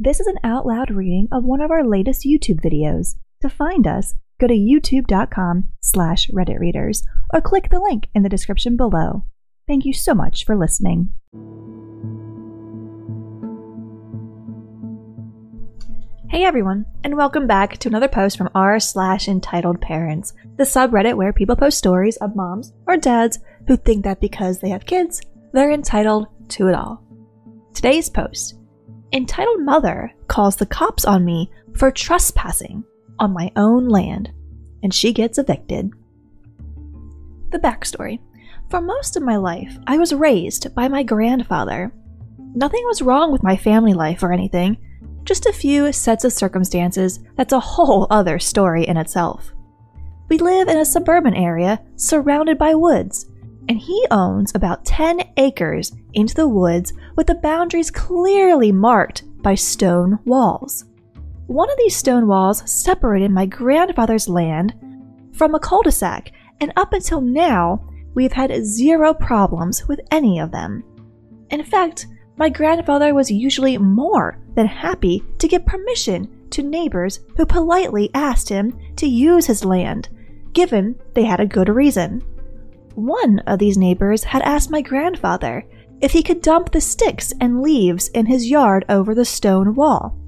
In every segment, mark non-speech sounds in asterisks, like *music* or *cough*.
This is an out loud reading of one of our latest YouTube videos. To find us, go to youtube.com slash redditreaders or click the link in the description below. Thank you so much for listening. Hey everyone, and welcome back to another post from r slash entitled parents, the subreddit where people post stories of moms or dads who think that because they have kids, they're entitled to it all. Today's post, entitled mother calls the cops on me for trespassing on my own land, and she gets evicted. The backstory. For most of my life, I was raised by my grandfather. Nothing was wrong with my family life or anything, just a few sets of circumstances that's a whole other story in itself. We live in a suburban area surrounded by woods, and he owns about 10 acres into the woods with the boundaries clearly marked by stone walls. One of these stone walls separated my grandfather's land from a cul de sac, and up until now, we've had zero problems with any of them. In fact, my grandfather was usually more than happy to give permission to neighbors who politely asked him to use his land, given they had a good reason. One of these neighbors had asked my grandfather if he could dump the sticks and leaves in his yard over the stone wall.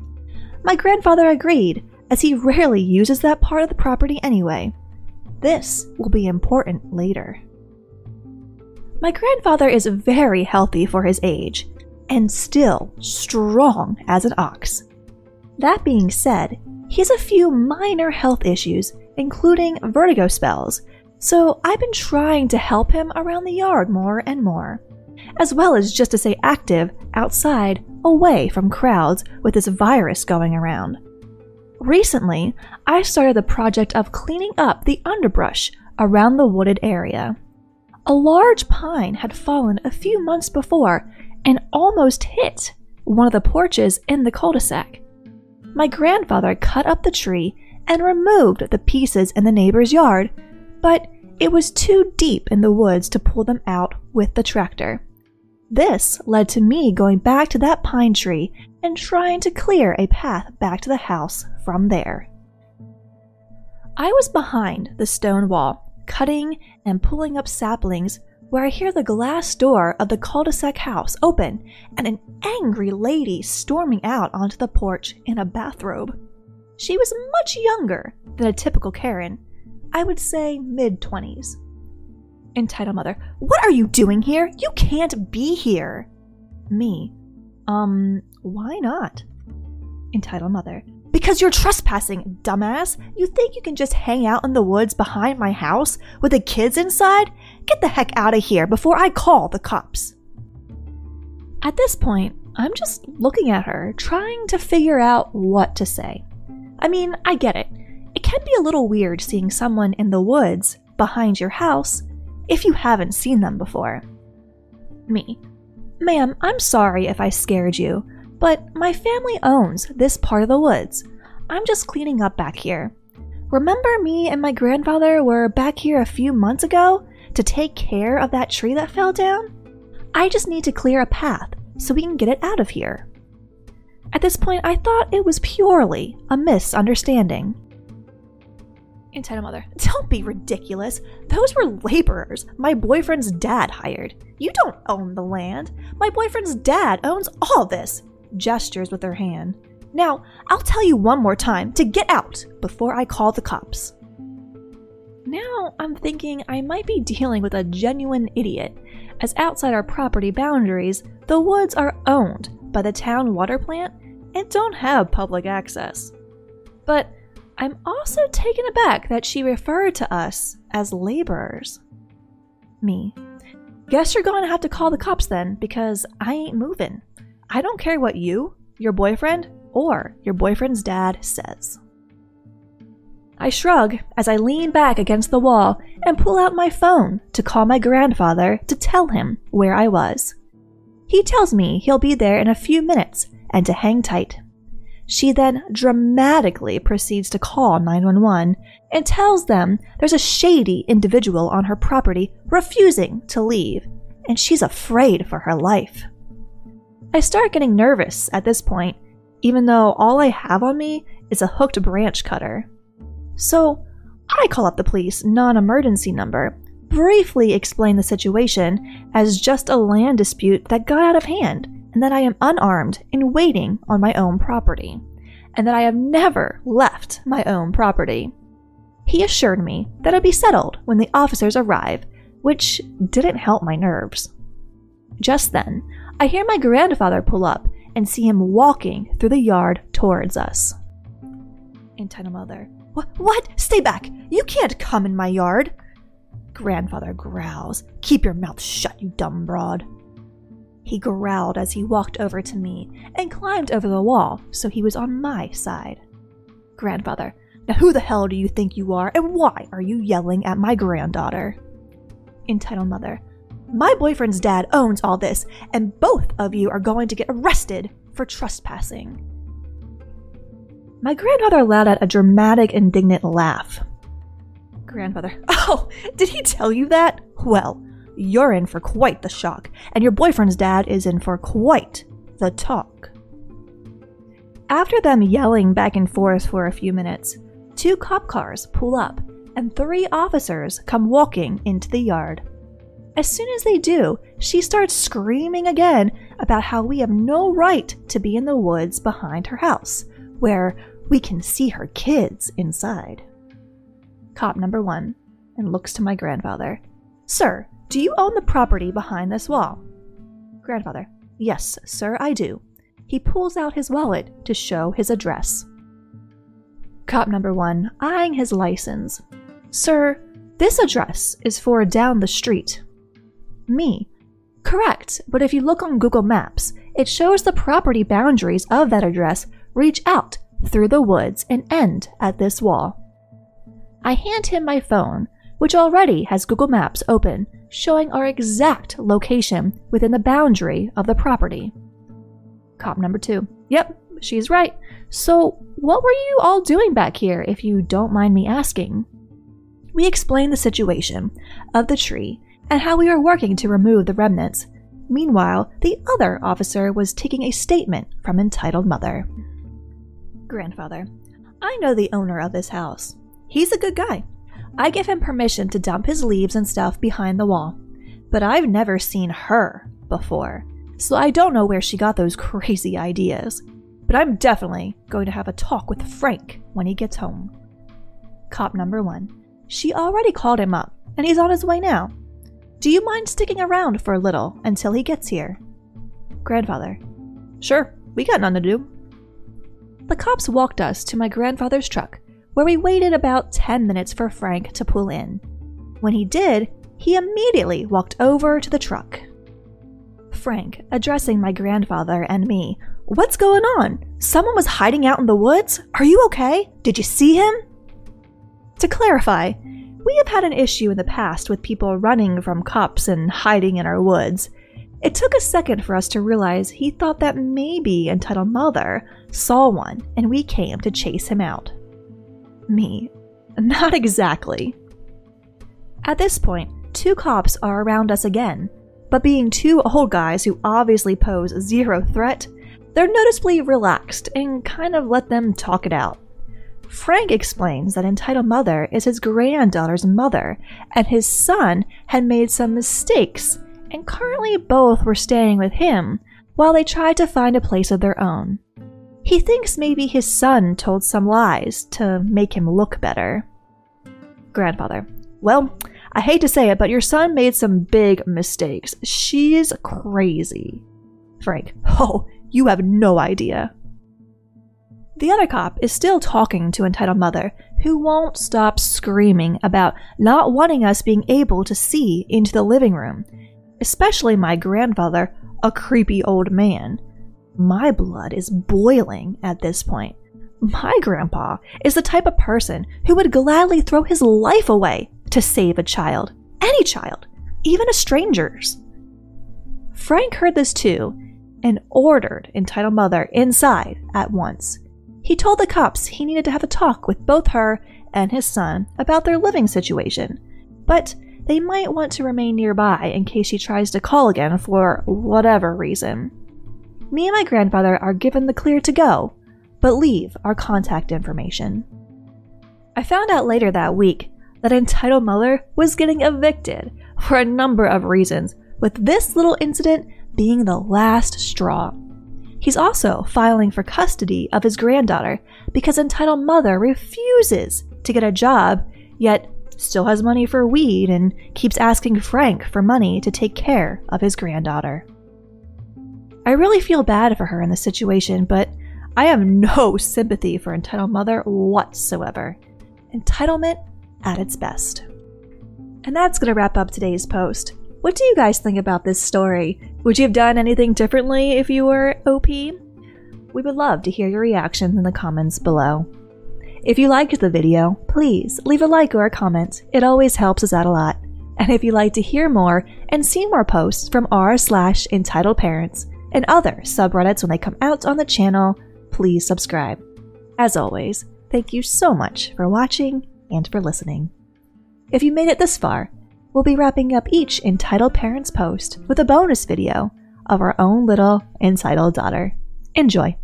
My grandfather agreed, as he rarely uses that part of the property anyway. This will be important later. My grandfather is very healthy for his age, and still strong as an ox. That being said, he has a few minor health issues, including vertigo spells, so I've been trying to help him around the yard more and more, as well as just to stay active outside away from crowds with this virus going around. Recently, I started the project of cleaning up the underbrush around the wooded area. A large pine had fallen a few months before and almost hit one of the porches in the cul de sac. My grandfather cut up the tree and removed the pieces in the neighbor's yard, but it was too deep in the woods to pull them out with the tractor. This led to me going back to that pine tree and trying to clear a path back to the house from there. I was behind the stone wall, cutting and pulling up saplings where I hear the glass door of the cul de sac house open and an angry lady storming out onto the porch in a bathrobe. She was much younger than a typical Karen, I would say mid 20s. Entitled Mother, what are you doing here? You can't be here. Me, um, why not? Entitled Mother, because you're trespassing, dumbass. You think you can just hang out in the woods behind my house with the kids inside? Get the heck out of here before I call the cops. At this point, I'm just looking at her, trying to figure out what to say. I mean, I get it. Can be a little weird seeing someone in the woods behind your house if you haven't seen them before. Me. Ma'am, I'm sorry if I scared you, but my family owns this part of the woods. I'm just cleaning up back here. Remember me and my grandfather were back here a few months ago to take care of that tree that fell down? I just need to clear a path so we can get it out of here. At this point, I thought it was purely a misunderstanding. Entitled mother, don't be ridiculous. Those were laborers my boyfriend's dad hired. You don't own the land. My boyfriend's dad owns all this. Gestures with her hand. Now, I'll tell you one more time to get out before I call the cops. Now I'm thinking I might be dealing with a genuine idiot, as outside our property boundaries, the woods are owned by the town water plant and don't have public access. But I'm also taken aback that she referred to us as laborers. Me. Guess you're to have to call the cops then, because I ain't moving. I don't care what you, your boyfriend, or your boyfriend's dad says. I shrug as I lean back against the wall and pull out my phone to call my grandfather to tell him where I was. He tells me he'll be there in a few minutes and to hang tight. She then dramatically proceeds to call 911 and tells them there's a shady individual on her property refusing to leave, and she's afraid for her life. I start getting nervous at this point even though all I have on me is a hooked branch cutter. So, I call up the police non emergency number, briefly explain the situation as just a land dispute that got out of hand, and that I am unarmed and waiting on my own property, and that I have never left my own property. He assured me that it'd be settled when the officers arrive, which didn't help my nerves. Just then, I hear my grandfather pull up and see him walking through the yard towards us. Entitled mother, what? What? Stay back! You can't come in my yard! Grandfather growls, Keep your mouth shut, you dumb broad. He growled as he walked over to me and climbed over the wall so he was on my side. Grandfather, now who the hell do you think you are and why are you yelling at my granddaughter? Entitled mother, my boyfriend's dad owns all this, and both of you are going to get arrested for trespassing. My grandfather let out a dramatic, indignant laugh. Grandfather, *laughs* oh, did he tell you that? Well, you're in for quite the shock, and your boyfriend's dad is in for quite the talk. After them yelling back and forth for a few minutes, two cop cars pull up, and three officers come walking into the yard. As soon as they do, she starts screaming again about how we have no right to be in the woods behind her house, where we can see her kids inside. Cop number one and looks to my grandfather. Sir, do you own the property behind this wall? Grandfather, yes, sir, I do. He pulls out his wallet to show his address. Cop number one, eyeing his license. Sir, this address is for down the street, me. Correct, but if you look on Google Maps, it shows the property boundaries of that address reach out through the woods and end at this wall. I hand him my phone, which already has Google Maps open, showing our exact location within the boundary of the property. Cop number two. Yep, she's right. So, what were you all doing back here, if you don't mind me asking? We explain the situation of the tree and how we are working to remove the remnants. Meanwhile, the other officer was taking a statement from entitled mother. Grandfather, I know the owner of this house. He's a good guy. I give him permission to dump his leaves and stuff behind the wall. But I've never seen her before, so I don't know where she got those *laughs* crazy ideas. But I'm definitely going to have a talk with Frank when he gets home. Cop number one. She already called him up, and he's on his way now. Do you mind sticking around for a little until he gets here? Grandfather. Sure, we got none to do. The cops walked us to my grandfather's truck, where we waited about 10 minutes for Frank to pull in. When he did, he immediately walked over to the truck. Frank, addressing my grandfather and me, What's going on? Someone was hiding out in the woods? Are you okay? Did you see him? To clarify, we have had an issue in the past with people running from cops and hiding in our woods. It took a second for us to realize he thought that maybe Entitled Mother saw one and we came to chase him out. Me. Not exactly. At this point, two cops are around us again, but being two old guys who obviously pose zero threat, they're noticeably relaxed and kind of let them talk it out. Frank explains that entitled mother is his granddaughter's mother, and his son had made some mistakes, and currently both were staying with him while they tried to find a place of their own. He thinks maybe his son told some lies to make him look better. Grandfather, well, I hate to say it, but your son made some big mistakes. She's crazy. Frank, oh, you have no idea. The other cop is still talking to entitled mother, who won't stop screaming about not wanting us being able to see into the living room, especially my grandfather, a creepy old man. My blood is boiling at this point. My grandpa is the type of person who would gladly throw his life away to save a child, any child, even a stranger's. Frank heard this too and ordered entitled mother inside at once. He told the cops he needed to have a talk with both her and his son about their living situation, but they might want to remain nearby in case she tries to call again for whatever reason. Me and my grandfather are given the clear to go, but leave our contact information. I found out later that week that entitled Muller was getting evicted for a number of reasons, with this little incident being the last straw. He's also filing for custody of his granddaughter because entitled mother refuses to get a job, yet still has money for weed and keeps asking Frank for money to take care of his granddaughter. I really feel bad for her in this situation, but I have no *laughs* sympathy for entitled mother whatsoever. Entitlement at its best. And that's going to wrap up today's post. What do you guys think about this story? Would you have done anything differently if you were OP? We would love to hear your reactions in the comments below. If you liked the video, please leave a like or a comment. It always helps us out a lot. And if you'd like to hear more and see more posts from r slash entitled parents and other subreddits when they come out on the channel, please subscribe. As always, thank you so much for watching and for listening. If you made it this far, we'll be wrapping up each entitled parents post with a bonus video of our own little entitled daughter. Enjoy.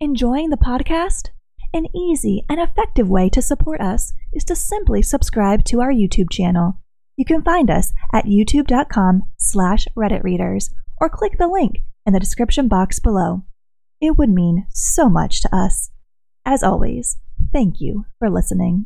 Enjoying the podcast? An easy and effective way to support us is to simply subscribe to our YouTube channel. You can find us at youtube.com slash redditreaders or click the link in the description box below. It would mean so much to us. As always, thank you for listening.